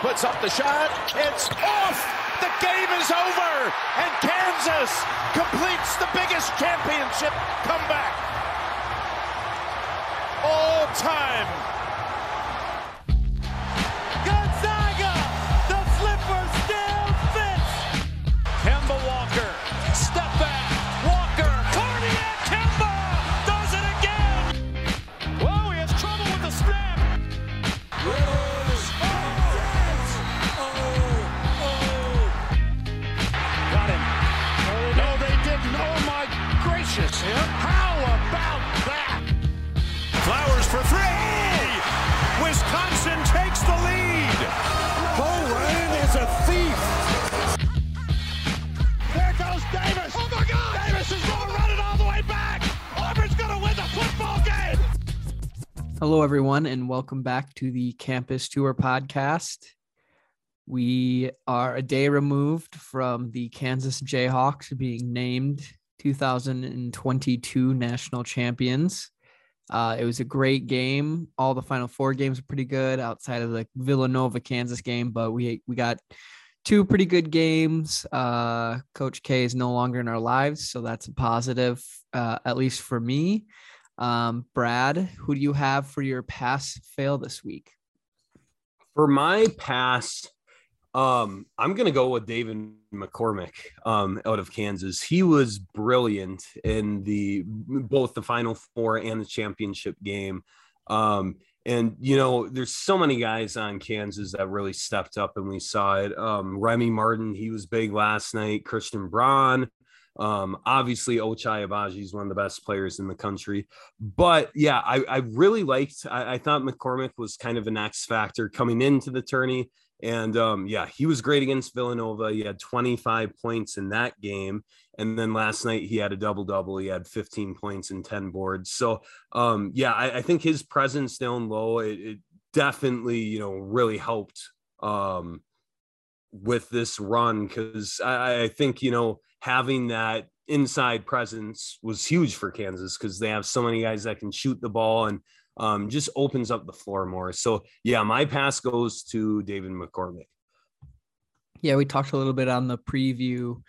puts up the shot. It's off. The game is over. And Kansas completes the biggest championship comeback all time. Hello, everyone, and welcome back to the Campus Tour podcast. We are a day removed from the Kansas Jayhawks being named 2022 national champions. Uh, it was a great game. All the final four games were pretty good outside of the Villanova Kansas game, but we we got two pretty good games. Uh, Coach K is no longer in our lives, so that's a positive, uh, at least for me. Um, Brad, who do you have for your pass fail this week? For my pass, um, I'm gonna go with David McCormack um, out of Kansas. He was brilliant in the both the Final Four and the championship game. Um, and you know, there's so many guys on Kansas that really stepped up, and we saw it. Um, Remy Martin, he was big last night. Christian Braun, um, obviously, Ochai Agbaji is one of the best players in the country. But yeah, I, I really liked, I, I, thought McCormack was kind of an X factor coming into the tourney. And um, yeah, he was great against Villanova. He had 25 points in that game. And then last night he had a double double. He had 15 points and 10 boards. So um, yeah, I, I, think his presence down low, it, it definitely, you know, really helped um, with this run because I, I think, you know, having that inside presence was huge for Kansas because they have so many guys that can shoot the ball and um, just opens up the floor more. So yeah, my pass goes to David McCormack. Yeah, we talked a little bit on the preview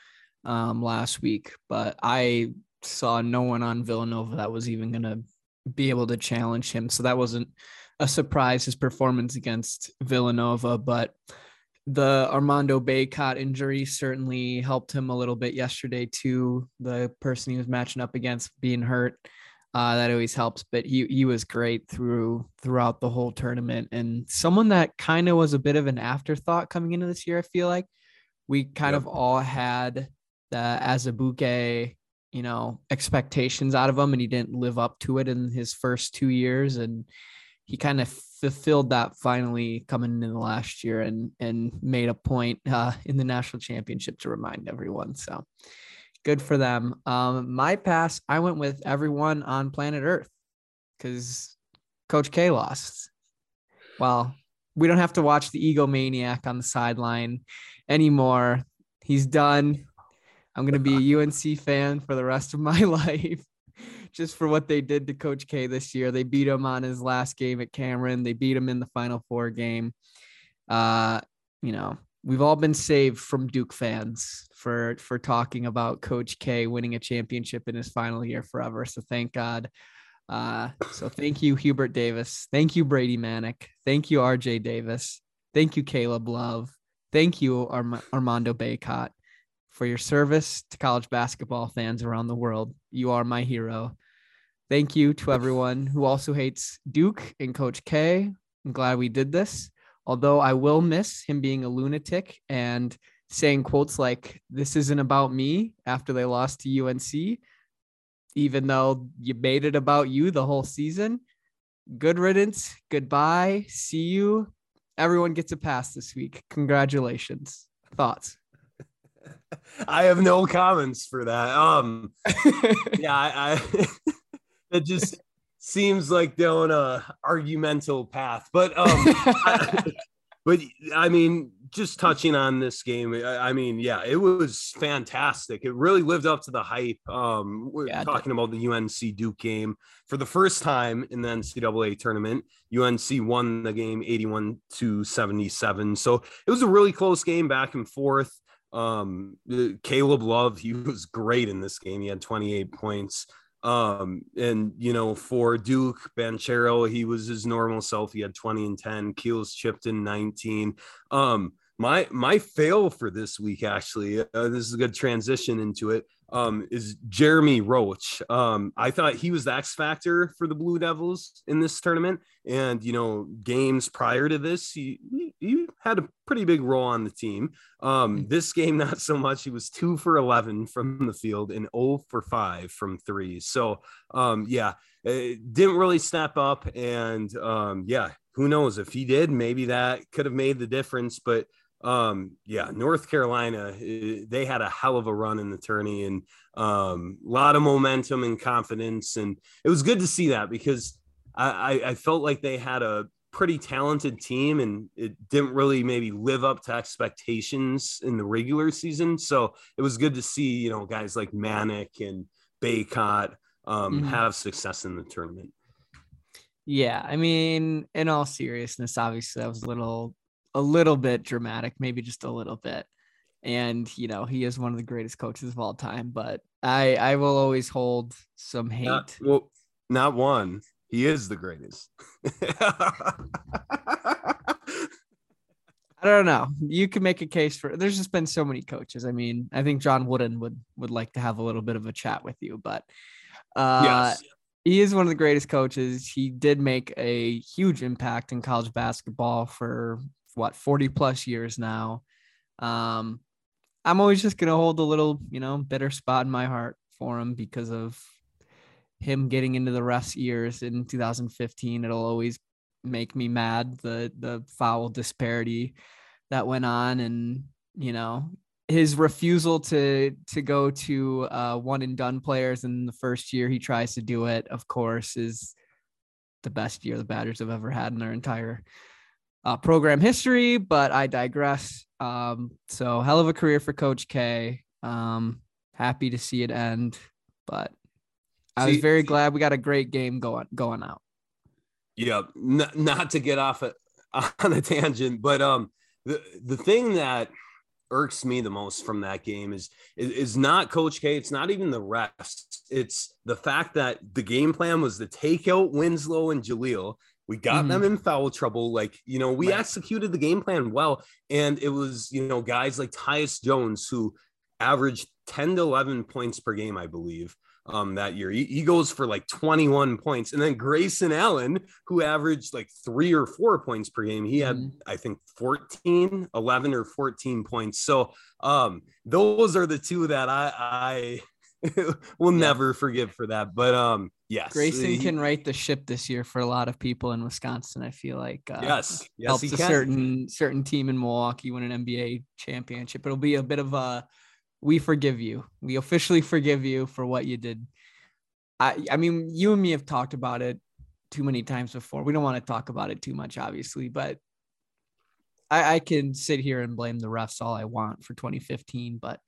um, last week, but I saw no one on Villanova that was even going to be able to challenge him. So that wasn't a surprise, his performance against Villanova, but the Armando Bacot injury certainly helped him a little bit yesterday too. The person he was matching up against being hurt, uh, that always helps. But he he was great through throughout the whole tournament, and someone that kind of was a bit of an afterthought coming into this year. I feel like we kind yep. of all had the Azubuike, you know, expectations out of him, and he didn't live up to it in his first two years, and he kind of fulfilled that finally coming in the last year and and made a point uh, in the national championship to remind everyone. So good for them. Um, my pass, I went with everyone on planet Earth because Coach K lost. Well, we don't have to watch the egomaniac on the sideline anymore. He's done. I'm going to be a UNC fan for the rest of my life just for what they did to Coach K this year. They beat him on his last game at Cameron. They beat him in the Final Four game. Uh, you know, we've all been saved from Duke fans for for talking about Coach K winning a championship in his final year forever. So thank God. Uh, so thank you, Hubert Davis. Thank you, Brady Manek. Thank you, RJ Davis. Thank you, Caleb Love. Thank you, Arm- Armando Bacot, for your service to college basketball fans around the world. You are my hero. Thank you to everyone who also hates Duke and Coach K. I'm glad we did this. Although I will miss him being a lunatic and saying quotes like, This isn't about me after they lost to UNC, even though you made it about you the whole season. Good riddance. Goodbye. See you. Everyone gets a pass this week. Congratulations. Thoughts? I have no comments for that. Um, yeah, I, I that just seems like down a argumental path. But um, I, but I mean, just touching on this game, I mean, yeah, it was fantastic. It really lived up to the hype. Um, we're yeah, talking about the UNC Duke game for the first time in the NCAA tournament. UNC won the game 81 to 77. So it was a really close game back and forth. Um, Caleb Love, he was great in this game. He had 28 points. Um, and you know, for Duke Banchero, he was his normal self. He had 20 and 10. Keels chipped in 19. Um, my my fail for this week actually uh, this is a good transition into it um, is jeremy roach. Um, i thought he was the x factor for the blue devils in this tournament. And you know games prior to this he, he, he had a pretty big role on the team. Um, hmm. this game not so much. He was two for 11 from the field and 0 for 5 from three. So um, yeah it didn't really step up. And um, yeah who knows? If he did maybe that could have made the difference. But um yeah north carolina eh, they had a hell of a run in the tourney and um a lot of momentum and confidence and it was good to see that because i i felt like they had a pretty talented team and it didn't really maybe live up to expectations in the regular season so it was good to see you know guys like Manek and Bacot um, mm-hmm. have success in the tournament yeah, I mean, in all seriousness, obviously that was a little a little bit dramatic, maybe just a little bit. And you know, he is one of the greatest coaches of all time. But I I will always hold some hate. Not, well, not one. He is the greatest. I don't know. You can make a case for. There's just been so many coaches. I mean, I think John Wooden would would like to have a little bit of a chat with you, but uh, yes. he is one of the greatest coaches. He did make a huge impact in college basketball for what 40 plus years now. Um, I'm always just gonna hold a little, you know, bitter spot in my heart for him because of him getting into the refs' ears in 2015. It'll always make me mad the the foul disparity that went on, and you know his refusal to to go to uh, one and done players in the first year he tries to do it. Of course, is the best year the Badgers have ever had in their entire uh, program history, but I digress. Um, so hell of a career for Coach K. Um, happy to see it end, but I was very glad we got a great game going going out. Yeah, n- not to get off a, on a tangent, but um, the the thing that irks me the most from that game is, is is not Coach K. It's not even the rest. It's the fact that the game plan was to take out Winslow and Jahlil we got mm-hmm. them in foul trouble. Like, you know, we right. executed the game plan well. And it was, you know, guys like Tyus Jones who averaged 10 to 11 points per game, I believe, um, that year. He, he goes for like 21 points. And then Grayson Allen, who averaged like three or four points per game, he had, mm-hmm. I think, 14, 11 or 14 points. So um, those are the two that I, I we'll yeah. never forgive for that. But um, yes, Grayson he, can right the ship this year for a lot of people in Wisconsin. I feel like uh, yes, yes, helps a can. certain certain team in Milwaukee win an NBA championship. It'll be a bit of a we forgive you. We officially forgive you for what you did. I I mean, you and me have talked about it too many times before. We don't want to talk about it too much, obviously, but I, I can sit here and blame the refs all I want for 2015, but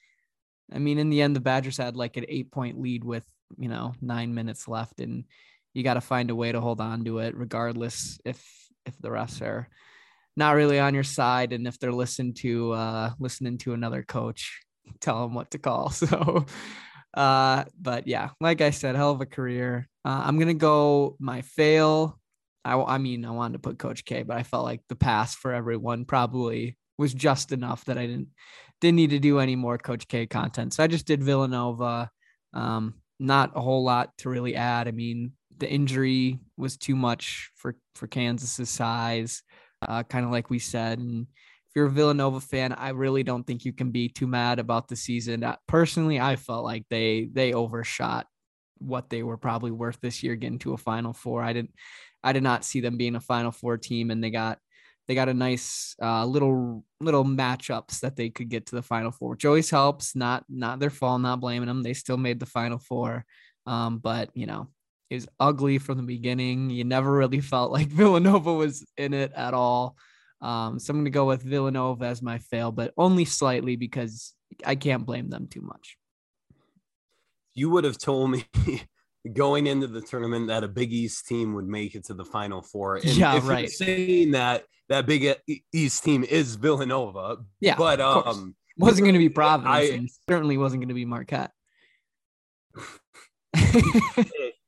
I mean, in the end, the Badgers had like an eight point lead with, you know, nine minutes left, and you got to find a way to hold on to it, regardless if if the refs are not really on your side and if they're listening to uh listening to another coach tell them what to call so uh but yeah like i said hell of a career. Uh, i'm gonna go my fail. I, I mean i wanted to put coach k but i felt like the pass for everyone probably was just enough that i didn't didn't need to do any more Coach K content. So I just did Villanova. Um, not a whole lot to really add. I mean, the injury was too much for for Kansas's size, uh, kind of like we said. And if you're a Villanova fan, I really don't think you can be too mad about the season. Uh, personally, I felt like they they overshot what they were probably worth this year getting to a Final Four. I didn't I did not see them being a Final Four team, and they got they got a nice uh, little little matchups that they could get to the final four, which always helps. Not not their fault, not blaming them. They still made the final four, um, but you know it was ugly from the beginning. You never really felt like Villanova was in it at all. Um, so I'm going to go with Villanova as my fail, but only slightly because I can't blame them too much. You would have told me going into the tournament that a Big East team would make it to the Final Four. And yeah, if right. You're saying that that Big East team is Villanova. Yeah, but um, wasn't going to be Providence. I, and certainly wasn't going to be Marquette.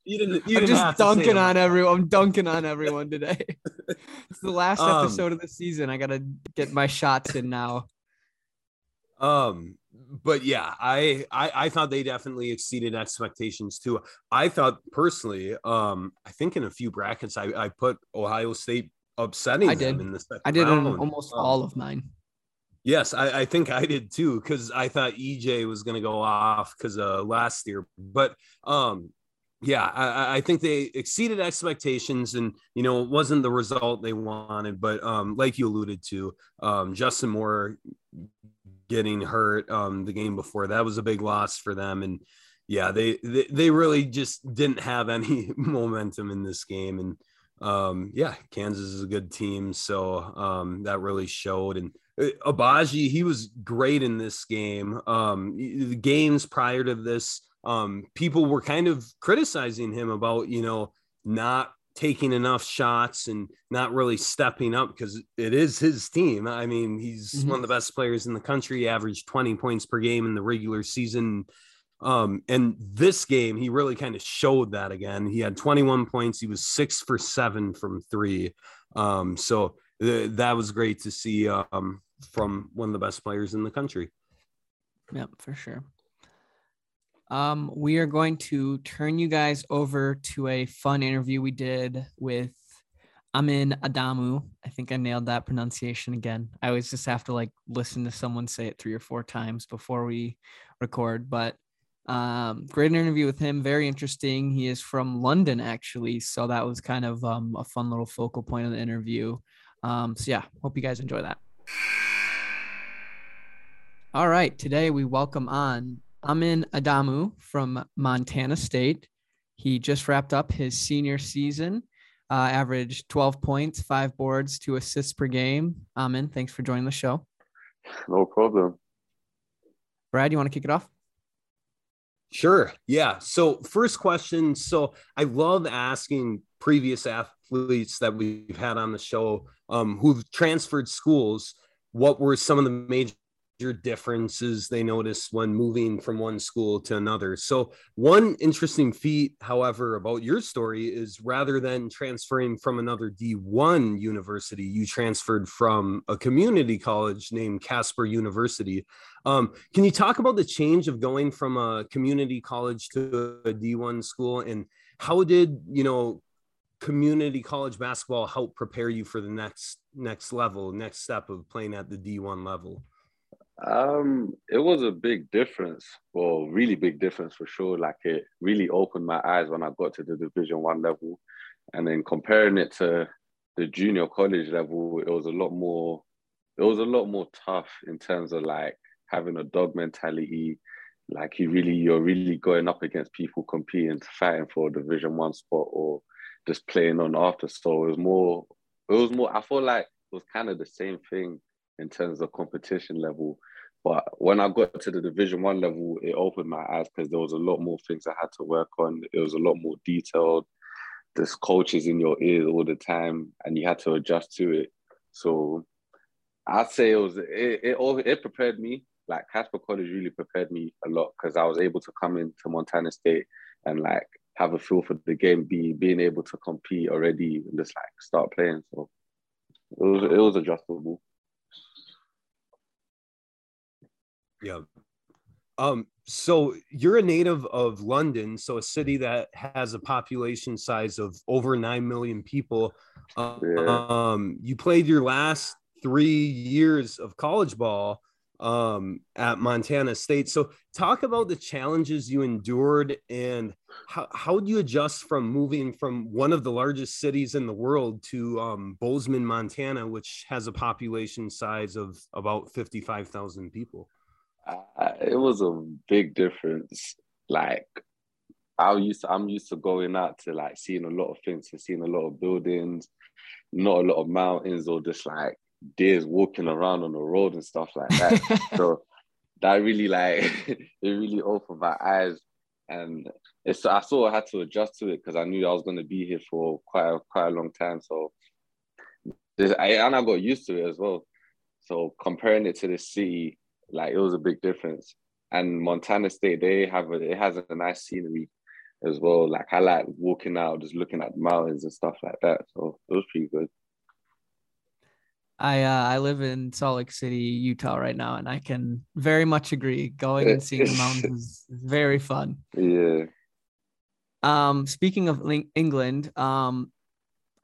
you didn't. You I'm didn't just dunking on everyone. I'm dunking on everyone today. it's the last um, episode of the season. I gotta get my shots in now. Um, but yeah, I, I I thought they definitely exceeded expectations too. I thought personally, um, I think in a few brackets, I, I put Ohio State upsetting I did. in the second I did round. almost um, all of mine. Yes, I, I think I did too because I thought EJ was going to go off because uh, last year, but um, yeah, I, I, think they exceeded expectations, and you know it wasn't the result they wanted. But um, like you alluded to, um, Justin Moore getting hurt um, the game before that was a big loss for them, and yeah, they they, they really just didn't have any momentum in this game, and um, yeah, Kansas is a good team, so um, that really showed. And Agbaji, he was great in this game. Um, the games prior to this um, people were kind of criticizing him about, you know, not taking enough shots and not really stepping up because it is his team. I mean, he's mm-hmm. one of the best players in the country, he averaged 20 points per game in the regular season. Um, and this game, he really kind of showed that again. He had 21 points, he was six for seven from three. Um, so th- that was great to see um, from one of the best players in the country. Yep, for sure. Um, we are going to turn you guys over to a fun interview we did with Amin Adamu. I think I nailed that pronunciation again. I always just have to like listen to someone say it three or four times before we record. But um, great interview with him. Very interesting. He is from London, actually. So that was kind of um, a fun little focal point of the interview. Um, so yeah, hope you guys enjoy that. All right. Today we welcome on Amin Adamu from Montana State. He just wrapped up his senior season, uh, averaged 12 points, five boards, two assists per game. Amin, thanks for joining the show. No problem. Brad, you want to kick it off? Sure. Yeah. So, first question. So, I love asking previous athletes that we've had on the show um, who've transferred schools what were some of the major differences they notice when moving from one school to another. So, one interesting feat, however, about your story is rather than transferring from another D1 university, you transferred from a community college named Casper University. Um, can you talk about the change of going from a community college to a D1 school and how did, you know, community college basketball help prepare you for the next next level, next step of playing at the D1 level? Um, it was a big difference, well, really big difference for sure. Like it really opened my eyes when I got to the Division One level, and then comparing it to the junior college level, it was a lot more. It was a lot more tough in terms of like having a dog mentality. Like you really, you're really going up against people competing, fighting for a Division One spot, or just playing on after. So it was more. It was more. I feel like it was kind of the same thing in terms of competition level. But when I got to the Division One level, it opened my eyes because there was a lot more things I had to work on. It was a lot more detailed. There's coaches in your ears all the time, and you had to adjust to it. So I'd say it was it it, it prepared me. Like Casper College really prepared me a lot because I was able to come into Montana State and like have a feel for the game, be being able to compete already and just like start playing. So it was it was adjustable. Yeah. Um, so you're a native of London, so a city that has a population size of over nine million people. Um, yeah. you played your last three years of college ball um, at Montana State. So talk about the challenges you endured and how how do you adjust from moving from one of the largest cities in the world to um, Bozeman, Montana, which has a population size of about fifty five thousand people. I, it was a big difference. Like I used to, I'm used to going out to like seeing a lot of things, and seeing a lot of buildings, not a lot of mountains or just like deers walking around on the road and stuff like that. so that really like it really opened my eyes and it's I sort of had to adjust to it because I knew I was going to be here for quite a, quite a long time. So I, and I got used to it as well. So comparing it to the city, like it was a big difference. And Montana State, they have a, it has a nice scenery as well. Like I like walking out, just looking at the mountains and stuff like that. So it was pretty good. I uh, I live in Salt Lake City, Utah right now, and I can very much agree. Going and seeing the mountains is very fun. Yeah. Um, speaking of England, um,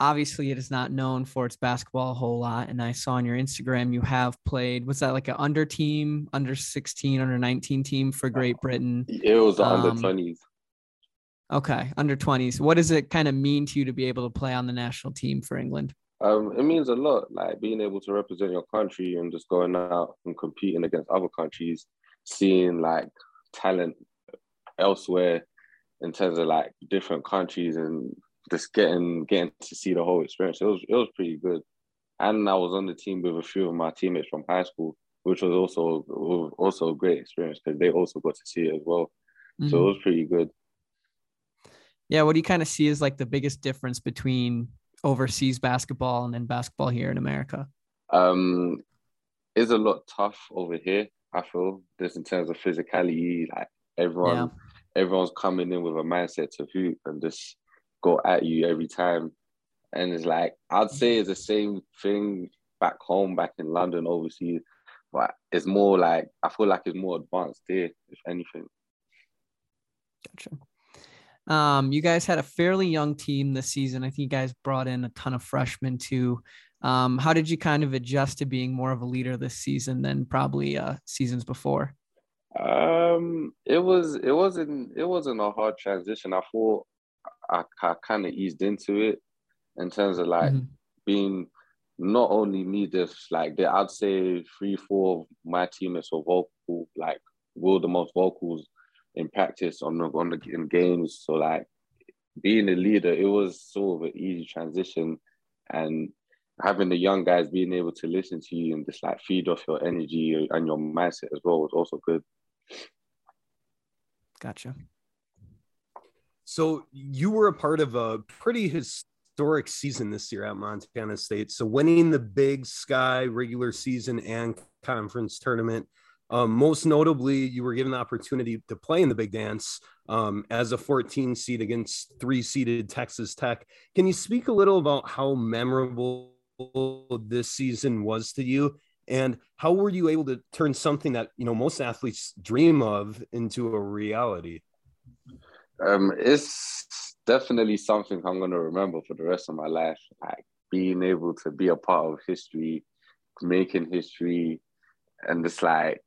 obviously it is not known for its basketball a whole lot. And I saw on your Instagram you have played. Was that like an under team, under sixteen, under nineteen team for Great Britain? It was um, under twenties. Okay, under twenties. What does it kind of mean to you to be able to play on the national team for England? Um, it means a lot, like being able to represent your country and just going out and competing against other countries, seeing like talent elsewhere in terms of like different countries and just getting getting to see the whole experience. It was it was pretty good. And I was on the team with a few of my teammates from high school, which was also also a great experience because they also got to see it as well. Mm-hmm. So it mm-hmm. was pretty good. Yeah, what do you kind of see as like the biggest difference between overseas basketball and then basketball here in America? Um, it's a lot tough over here. I feel just in terms of physicality, like everyone, yeah. everyone's coming in with a mindset to hoop and just go at you every time. And it's like I'd say it's the same thing back home, back in London, overseas, but it's more like I feel like it's more advanced here, if anything. Gotcha. Um, you guys had a fairly young team this season. I think you guys brought in a ton of freshmen too. Um, how did you kind of adjust to being more of a leader this season than probably uh, seasons before? Um, it was it wasn't it wasn't a hard transition. I thought I, I kind of eased into it in terms of like mm-hmm. being not only me, just like that. I'd say three, four of my teammates were vocal, like were the most vocals in practice on the on the in games. So like being a leader, it was sort of an easy transition, and having the young guys being able to listen to you and just like feed off your energy and your mindset as well was also good. Gotcha. So you were a part of a pretty historic season this year at Montana State. So winning the Big Sky regular season and conference tournament. Um, most notably, you were given the opportunity to play in the Big Dance um, as a 14 seed against three seeded Texas Tech. Can you speak a little about how memorable this season was to you? And how were you able to turn something that you know most athletes dream of into a reality? Um, it's definitely something I'm gonna remember for the rest of my life. Like being able to be a part of history, making history, and just like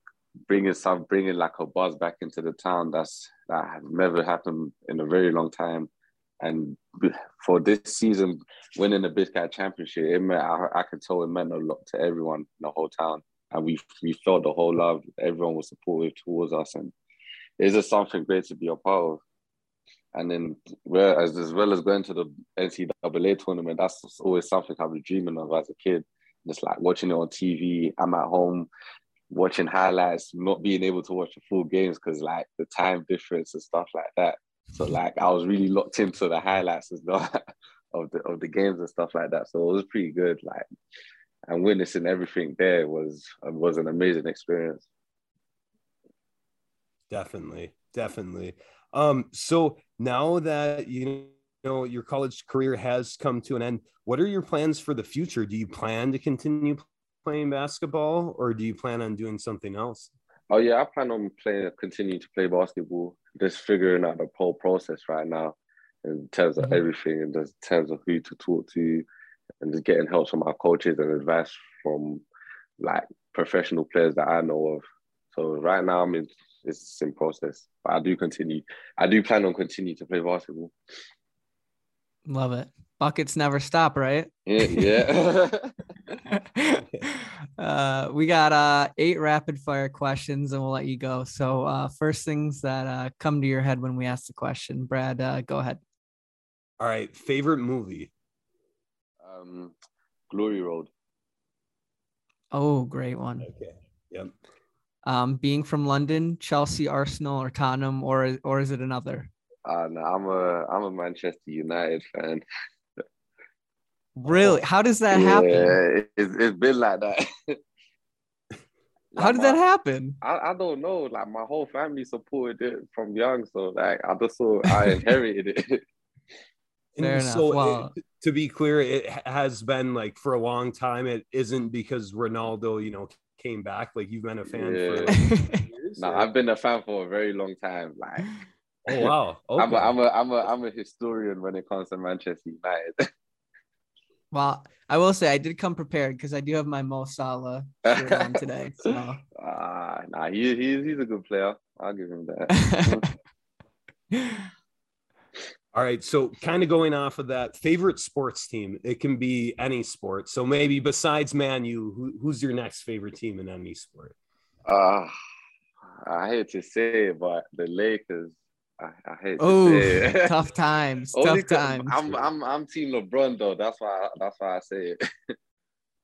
bringing some, bringing like a buzz back into the town. That's that has never happened in a very long time. And for this season, winning the Big Sky Championship, it meant I, I could tell it meant a lot to everyone in the whole town, and we we felt the whole love. Everyone was supportive towards us, and it's just something great to be a part of. And then, as as well as going to the NCAA tournament, that's always something I've been dreaming of as a kid. Just like watching it on TV. I'm at home watching highlights, not being able to watch the full games because like the time difference and stuff like that. So like I was really locked into the highlights as well of the of the games and stuff like that. So it was pretty good. Like and witnessing everything there was was an amazing experience. Definitely, definitely. Um, so now that you know your college career has come to an end, what are your plans for the future? Do you plan to continue playing basketball, or do you plan on doing something else? Oh yeah, I plan on playing, continuing to play basketball. Just figuring out the whole process right now, in terms of mm-hmm. everything, and in terms of who to talk to, and just getting help from our coaches and advice from like professional players that I know of. So right now, I'm in it's the same process. But I do continue. I do plan on continue to play basketball. Love it. Buckets never stop, right? Yeah. yeah. uh, we got uh, eight rapid fire questions, and we'll let you go. So, uh, first things that uh, come to your head when we ask the question, Brad, uh, go ahead. All right. Favorite movie? Um, Glory Road. Oh, great one. Okay. Yep. Um, being from London, Chelsea, Arsenal, or Tottenham, or or is it another? Uh, no, I'm a I'm a Manchester United fan. Really? How does that happen? It's, it's been like that. How did that happen? I, I don't know. Like my whole family supported it from young, so like I just saw I inherited it. Fair And enough. so it- to be clear, it has been like for a long time. It isn't because Ronaldo, you know, came back. Like you've been a fan for Yeah. years. no, or- I've been a fan for a very long time. Like Oh wow. Okay. I'm a I'm a I'm a I'm a historian when it comes to Manchester United. well, I will say I did come prepared because I do have my Mo Salah shirt on today. So. Ah, nah, he, he he's a good player. I'll give him that. All right. So, kind of going off of that, favorite sports team. It can be any sport. So, maybe besides Man U, who, who's your next favorite team in any sport? Uh, I hate to say it, but the Lakers. I, I hate to oh, say it. tough times. Only tough 'cause times. I'm I'm I'm Team LeBron though. That's why that's why I say it.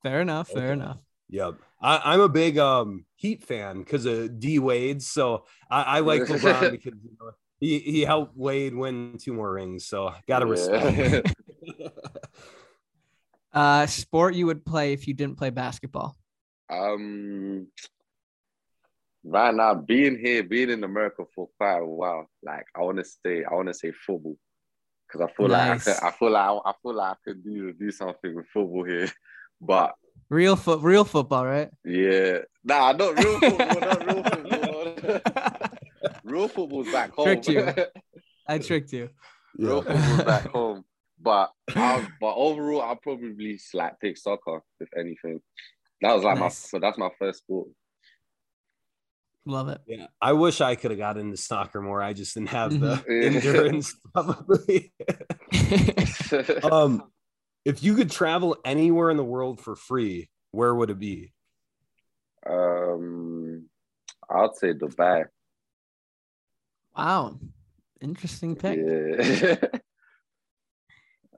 Fair enough. Fair Okay. enough. Yep. I, I'm a big um Heat fan because of D Wade. So I, I like LeBron because you know, he, he helped Wade win two more rings. So gotta respect. Uh, sport you would play if you didn't play basketball. um, right now, being here, being in America for quite a while, like I want to say, I want to say football, because I feel Nice. like I, could, I feel like I, I feel like I could do do something with football here, but Real foot, real football, right? yeah, nah, not real football, not real football. Real football's back home. Tricked you. I tricked you. real football's back home. But I, but overall, I'll probably like pick soccer if anything. That was like Nice. my that's my first sport. Love it. Yeah, I wish I could have got into soccer more. I just didn't have the Mhm. endurance, probably. um, if you could travel anywhere in the world for free, where would it be? um, I'd say Dubai. Wow. Interesting pick. Yeah.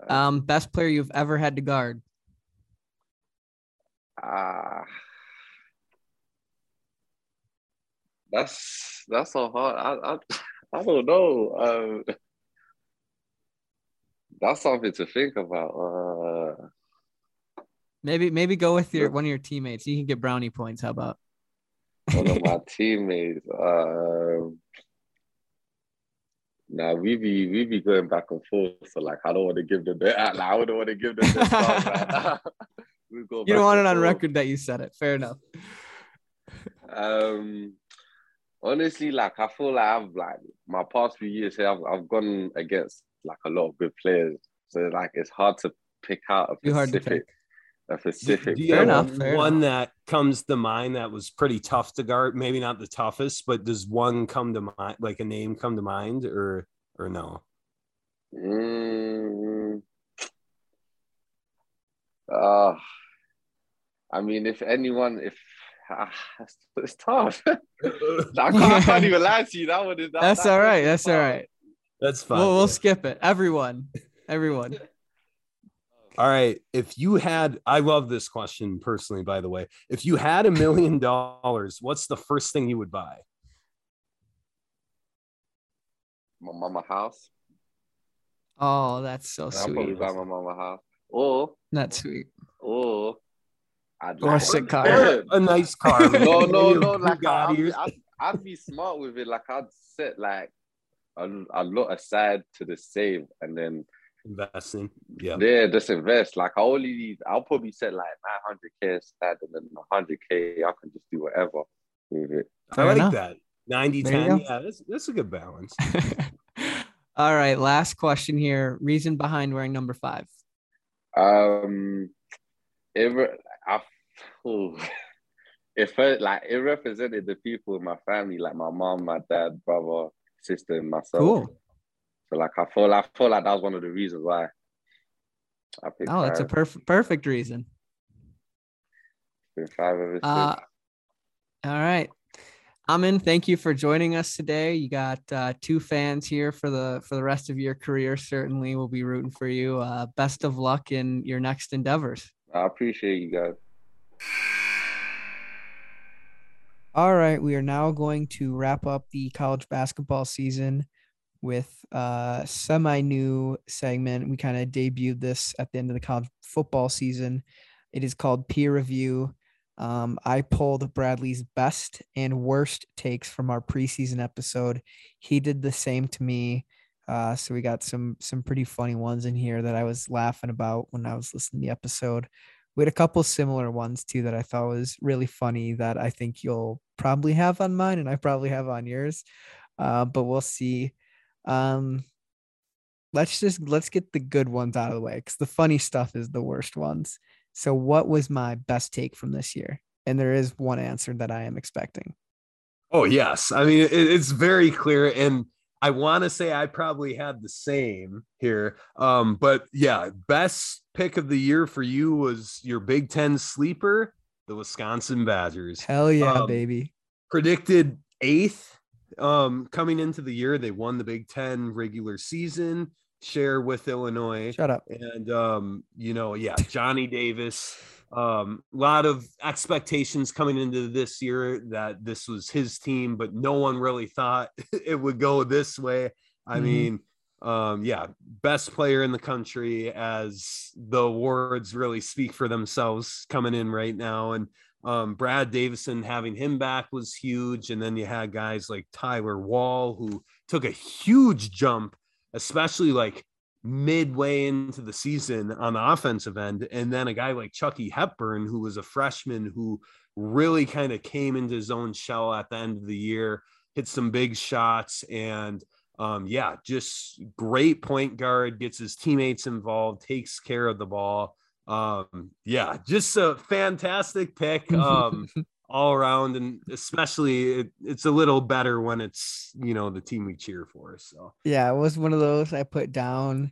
Um, best player you've ever had to guard. Ah, that's that's so hard. I I, I don't know. Um, that's something to think about. Uh, Maybe maybe go with your one of your teammates. You can get brownie points. How about? one of my teammates. Um, nah, we be we be going back and forth. So like, I don't want to give them the. I wouldn't want to give them the right now. You don't want it on forth. record that you said it. Fair enough. Um, honestly, like I feel like I've like my past few years here, I've, I've gone against like a lot of good players. So like it's hard to pick out a Too hard to specific, a Do, specific. do you Fair have enough, fair one that comes to mind that was pretty tough to guard? Maybe not the toughest, but does one come to mind, like a name come to mind, or or no? Mm, uh, I mean, if anyone, if ah, it's, it's tough. I, can't, I can't even lie to you. That one is that, That's that all right. That's all tough. right. That's fine. We'll, we'll skip it. Everyone. Everyone. All right. If you had, I love this question personally, by the way. If you had a million dollars, what's the first thing you would buy? My mama house. Oh, that's so I'll probably sweet. buy my mama house. Or, That's sweet. or, I'd Or a like- sick car. Or a nice car. no, no, no. Like I- I'd, be- I'd, I'd be smart with it. Like I'd set like a, a lot aside to the save, and then investing. Yeah. yeah, just invest. Like I only need. I'll probably set like nine hundred k aside, and then hundred k I can just do whatever with it. I like enough. that. 90 there 10. Yeah, that's, that's a good balance. All right. Last question here. Reason behind wearing number five. Um, it I, ooh. it felt like it represented the people in my family, like my mom, my dad, brother, sister, and myself. Cool. So like I feel I feel like that was one of the reasons why I picked Oh, that's a perfect perfect reason. Been five ever. Uh, all right. Amin, thank you for joining us today. You got uh, two fans here for the for the rest of your career. Certainly, we'll be rooting for you. Uh, best of luck in your next endeavors. I appreciate you guys. All right, we are now going to wrap up the college basketball season with a semi-new segment. We kind of debuted this at the end of the college football season. It is called peer review. Um, I pulled Bradley's best and worst takes from our preseason episode. He did the same to me. Uh, so we got some some pretty funny ones in here that I was laughing about when I was listening to the episode. We had a couple similar ones too that I thought was really funny that I think you'll probably have on mine and I probably have on yours. Uh, but we'll see. Um, let's just let's get the good ones out of the way because the funny stuff is the worst ones. So, what was my best take from this year? And there is one answer that I am expecting. Oh yes, I mean it, it's very clear, and I want to say I probably had the same here. Um, but yeah, best pick of the year for you was your Big Ten sleeper, the Wisconsin Badgers. Hell yeah, um, baby! Predicted eighth um, coming into the year. They won the Big Ten regular season share with Illinois. Shut up. And um, you know, yeah, Johnny Davis. Um, a lot of expectations coming into this year that this was his team, but no one really thought it would go this way. I mm-hmm. mean, um, yeah, best player in the country as the awards really speak for themselves coming in right now. And um, Brad Davison having him back was huge. And then you had guys like Tyler Wahl, who took a huge jump especially like midway into the season on the offensive end. And then a guy like Chucky Hepburn, who was a freshman who really kind of came into his own shell at the end of the year, hit some big shots. And um, yeah, just great point guard, gets his teammates involved, takes care of the ball. Um, yeah, just a fantastic pick. Um, all around and especially it, it's a little better when it's you know the team we cheer for so yeah it was one of those i put down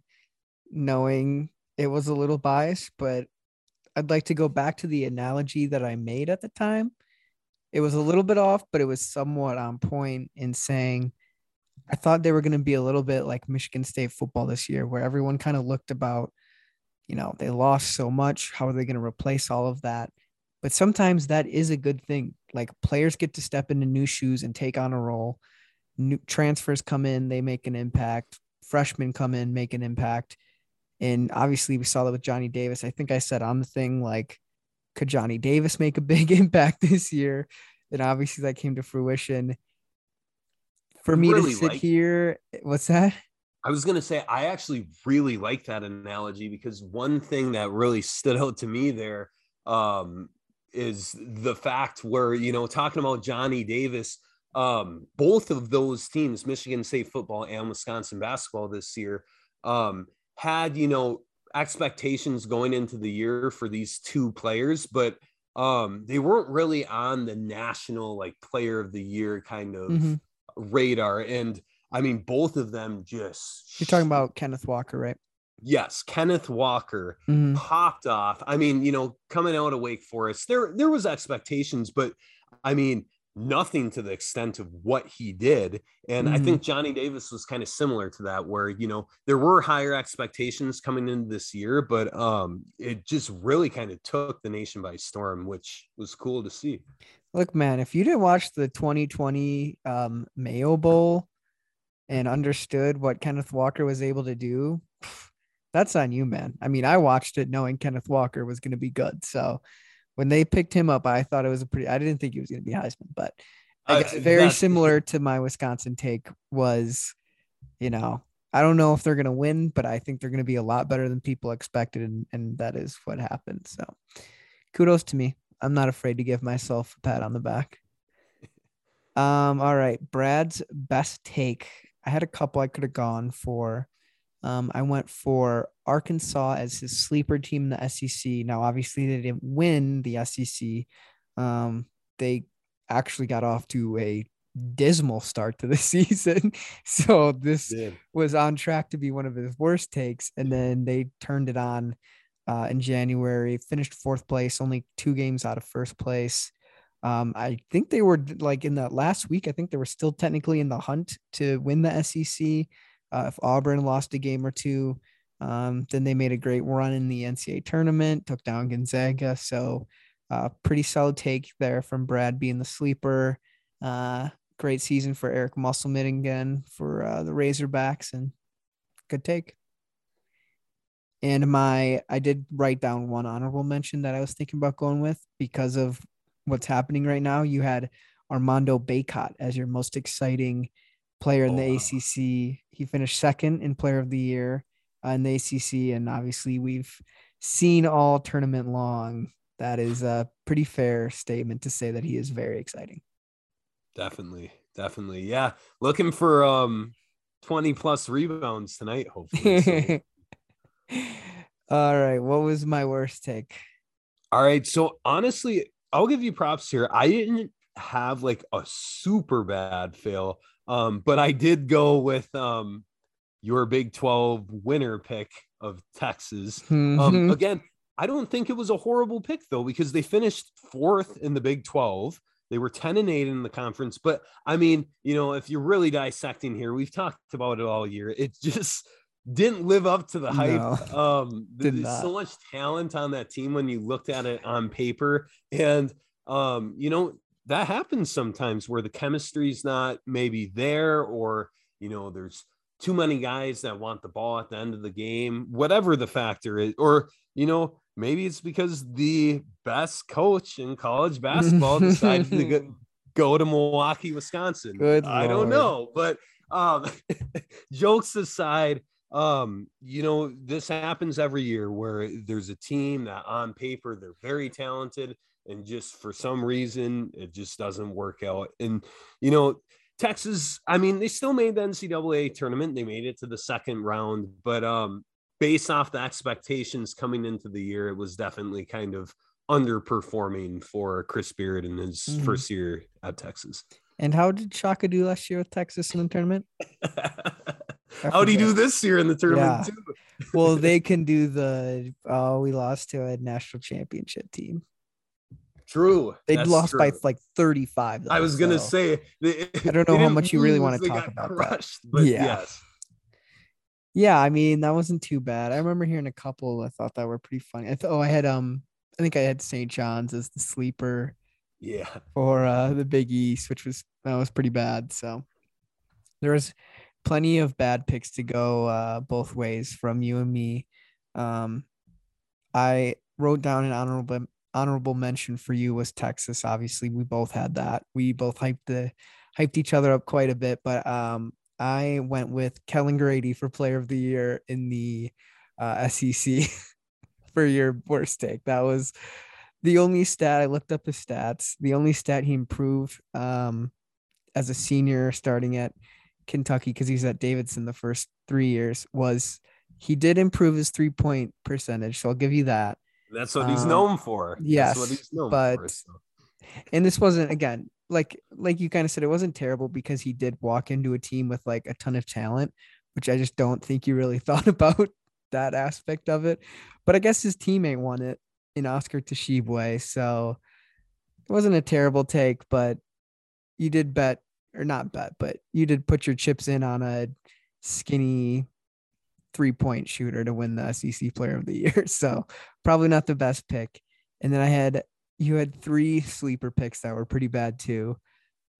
knowing it was a little biased but i'd like to go back to the analogy that i made at the time it was a little bit off but it was somewhat on point in saying i thought they were going to be a little bit like michigan state football this year where everyone kind of looked about you know they lost so much how are they going to replace all of that but sometimes that is a good thing. Like players get to step into new shoes and take on a role. New transfers come in, they make an impact. Freshmen come in, make an impact. And obviously, we saw that with Johnny Davis. I think I said on the thing, like, could Johnny Davis make a big impact this year? And obviously, that came to fruition. For me really to sit like, here, what's that? I was going to say, I actually really like that analogy because one thing that really stood out to me there um, is the fact where you know talking about Johnny Davis um both of those teams Michigan State football and Wisconsin basketball this year um had you know expectations going into the year for these two players but um they weren't really on the national like player of the year kind of mm-hmm. radar and I mean both of them just You're talking about Kenneth Walker right yes, Kenneth Walker mm-hmm. popped off. I mean, you know, coming out of Wake Forest, there there was expectations, but I mean, nothing to the extent of what he did. And mm-hmm. I think Johnny Davis was kind of similar to that, where you know there were higher expectations coming into this year, but um, it just really kind of took the nation by storm, which was cool to see. Look, man, if you didn't watch the 2020 um, Mayo Bowl and understood what Kenneth Walker was able to do, that's on you, man. I mean, I watched it knowing Kenneth Walker was going to be good. So when they picked him up, I thought it was a pretty, I didn't think he was going to be Heisman, but I guess uh, very similar to my Wisconsin take was, you know, I don't know if they're going to win, but I think they're going to be a lot better than people expected. And, and that is what happened. So kudos to me. I'm not afraid to give myself a pat on the back. Um, all right. Brad's best take. I had a couple I could have gone for. Um, I went for Arkansas as his sleeper team in the SEC. Now, obviously, they didn't win the SEC. Um, they actually got off to a dismal start to the season. So this was on track to be one of his worst takes. And then they turned it on uh, in January, finished fourth place, only two games out of first place. Um, I think they were like in the last week, I think they were still technically in the hunt to win the SEC. Uh, if Auburn lost a game or two, um, then they made a great run in the NCAA tournament, took down Gonzaga. So uh, pretty solid take there from Brad being the sleeper. Uh, great season for Eric Musselman again for uh, the Razorbacks and good take. And my, I did write down one honorable mention that I was thinking about going with because of what's happening right now. You had Armando Bacot as your most exciting player in Oh, the wow. ACC. He finished second in Player of the Year uh, in the ACC, and obviously we've seen all tournament long. That is a pretty fair statement to say that he is very exciting. Definitely, definitely. Yeah. Looking for um 20 plus rebounds tonight, hopefully. So- all right, what was my worst take? All right. So honestly, I'll give you props here. I didn't have like a super bad fail. Um, but I did go with um your Big 12 winner pick of Texas. Um, Mhm. again, I don't think it was a horrible pick though, because they finished fourth in the Big 12. They were 10 and 8 in the conference. But I mean, you know, if you're really dissecting here, we've talked about it all year. It just didn't live up to the hype. Um, Did there's so much talent on that team when you looked at it on paper. And um, you know, that happens sometimes where the chemistry's not maybe there, or you know, there's too many guys that want the ball at the end of the game, whatever the factor is, or you know, maybe it's because the best coach in college basketball decided to go, go to Milwaukee, Wisconsin. Good I don't know, but um, jokes aside, um, you know, this happens every year where there's a team that on paper they're very talented, and just for some reason it just doesn't work out. And you know, Texas, I mean, they still made the NCAA tournament. They made it to the second round, but um, based off the expectations coming into the year, it was definitely kind of underperforming for Chris Beard in his Mhm. first year at Texas. And how did Shaka do last year with Texas in the tournament? How'd he do this year in the tournament Yeah. too? Well, they can do the oh, we lost to a national championship team. True. They lost by like 35. I was gonna so- say. They, I don't know how much you really wanna talk got about that. But Yeah. yes, Yeah, I mean that wasn't too bad. I remember hearing a couple I thought that were pretty funny. I thought oh I had um I think I had St. John's as the sleeper yeah. for uh the Big East, which was that was pretty bad. So there was plenty of bad picks to go uh both ways from you and me. Um I wrote down an honorable honorable mention for you was Texas. Obviously, we both had that. We both hyped the hyped each other up quite a bit, but um I went with Kellan Grady for player of the year in the uh, SEC for your worst take. That was the only stat I looked up his stats. The only stat he improved um, as a senior starting at Kentucky because he's at Davidson the first three years was he did improve his three point percentage. So I'll give you that. That's what he's Um, known for. yes, That's what he's known but- for. so. And this wasn't again like like you kind of said it wasn't terrible because he did walk into a team with like a ton of talent, which I just don't think you really thought about that aspect of it. But I guess his teammate won it in Oscar Tshiebwe, so it wasn't a terrible take, but you did bet or not bet, but you did put your chips in on a skinny three point shooter to win the SEC player of the year. So probably not the best pick. And then I had you had three sleeper picks that were pretty bad too.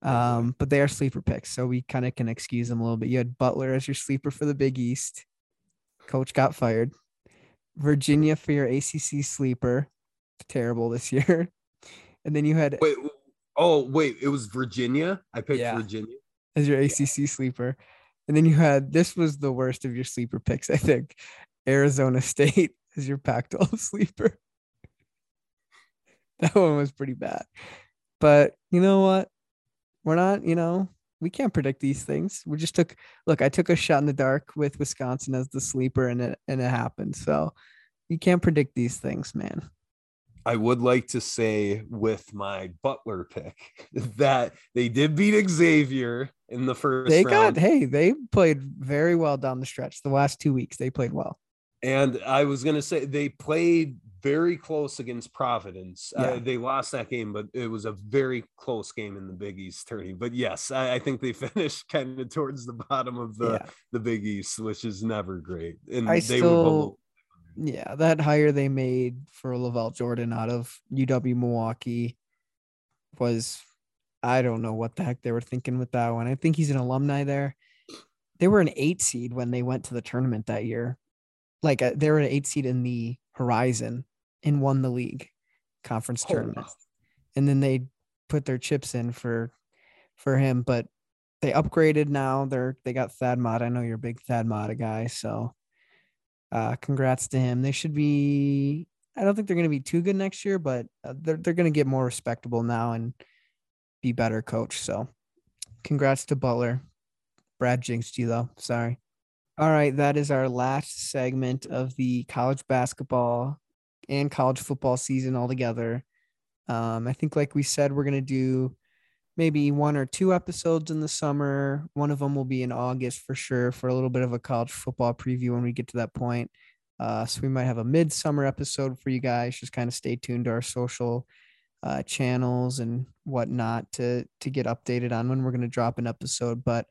Um, but they are sleeper picks, so we kind of can excuse them a little bit. You had Butler as your sleeper for the Big East. Coach got fired. Virginia for your ACC sleeper, terrible this year. And then you had Wait. Oh, wait. It was Virginia. I picked Yeah. Virginia. as your ACC sleeper. And then you had this was the worst of your sleeper picks, I think. Arizona State as your Pac 12 sleeper. That one was pretty bad. But you know what? We're not, you know, we can't predict these things. We just took look, I took a shot in the dark with Wisconsin as the sleeper and it and it happened. So you can't predict these things, man. I would like to say with my Butler pick that they did beat Xavier in the first They round. got hey, they played very well down the stretch. The last two weeks they played well. And I was going to say they played very close against Providence. Yeah. Uh, they lost that game, but it was a very close game in the Big East tourney. But yes, I, I think they finished kind of towards the bottom of the, yeah. the Big East, which is never great. And I they were still- Yeah, that hire they made for LaVall Jordan out of UW Milwaukee was I don't know what the heck they were thinking with that one. I think he's an alumni there. They were an eight seed when they went to the tournament that year. Like uh, they were an eight seed in the Horizon and won the league conference tournament. And then they put their chips in for for him, but they upgraded now. They're they got Thad Matta. I know you're a big Thad Matta guy, so uh congrats to him. They should be I don't think they're going to be too good next year, but uh, they're they're going to get more respectable now and be better coach. So, congrats to Butler. Brad jinxed you though. Sorry. All right, that is our last segment of the college basketball and college football season altogether. Um, I think, like we said, we're gonna do maybe one or two episodes in the summer. One of them will be in August for sure for a little bit of a college football preview when we get to that point. Uh, so we might have a midsummer episode for you guys. Just kind of stay tuned to our social uh, channels and whatnot to to get updated on when we're going to drop an episode. But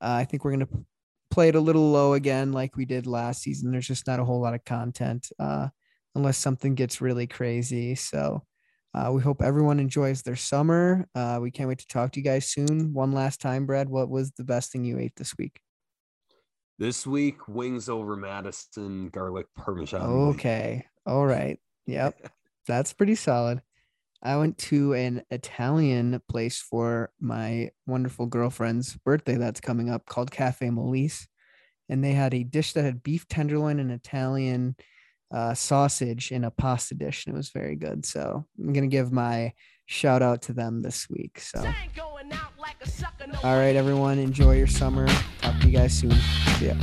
uh, I think we're going to play it a little low again, like we did last season. There's just not a whole lot of content uh, unless something gets really crazy. So uh, we hope everyone enjoys their summer. Uh, we can't wait to talk to you guys soon. One last time, Brad, what was the best thing you ate this week? This week, wings over Madison, garlic parmesan. Okay. All right. Yep. That's pretty solid. I went to an Italian place for my wonderful girlfriend's birthday that's coming up called Cafe Molise. And they had a dish that had beef tenderloin and Italian uh, sausage in a pasta dish. And it was very good. So I'm going to give my shout out to them this week. So, all right, everyone, enjoy your summer. Talk to you guys soon. See ya.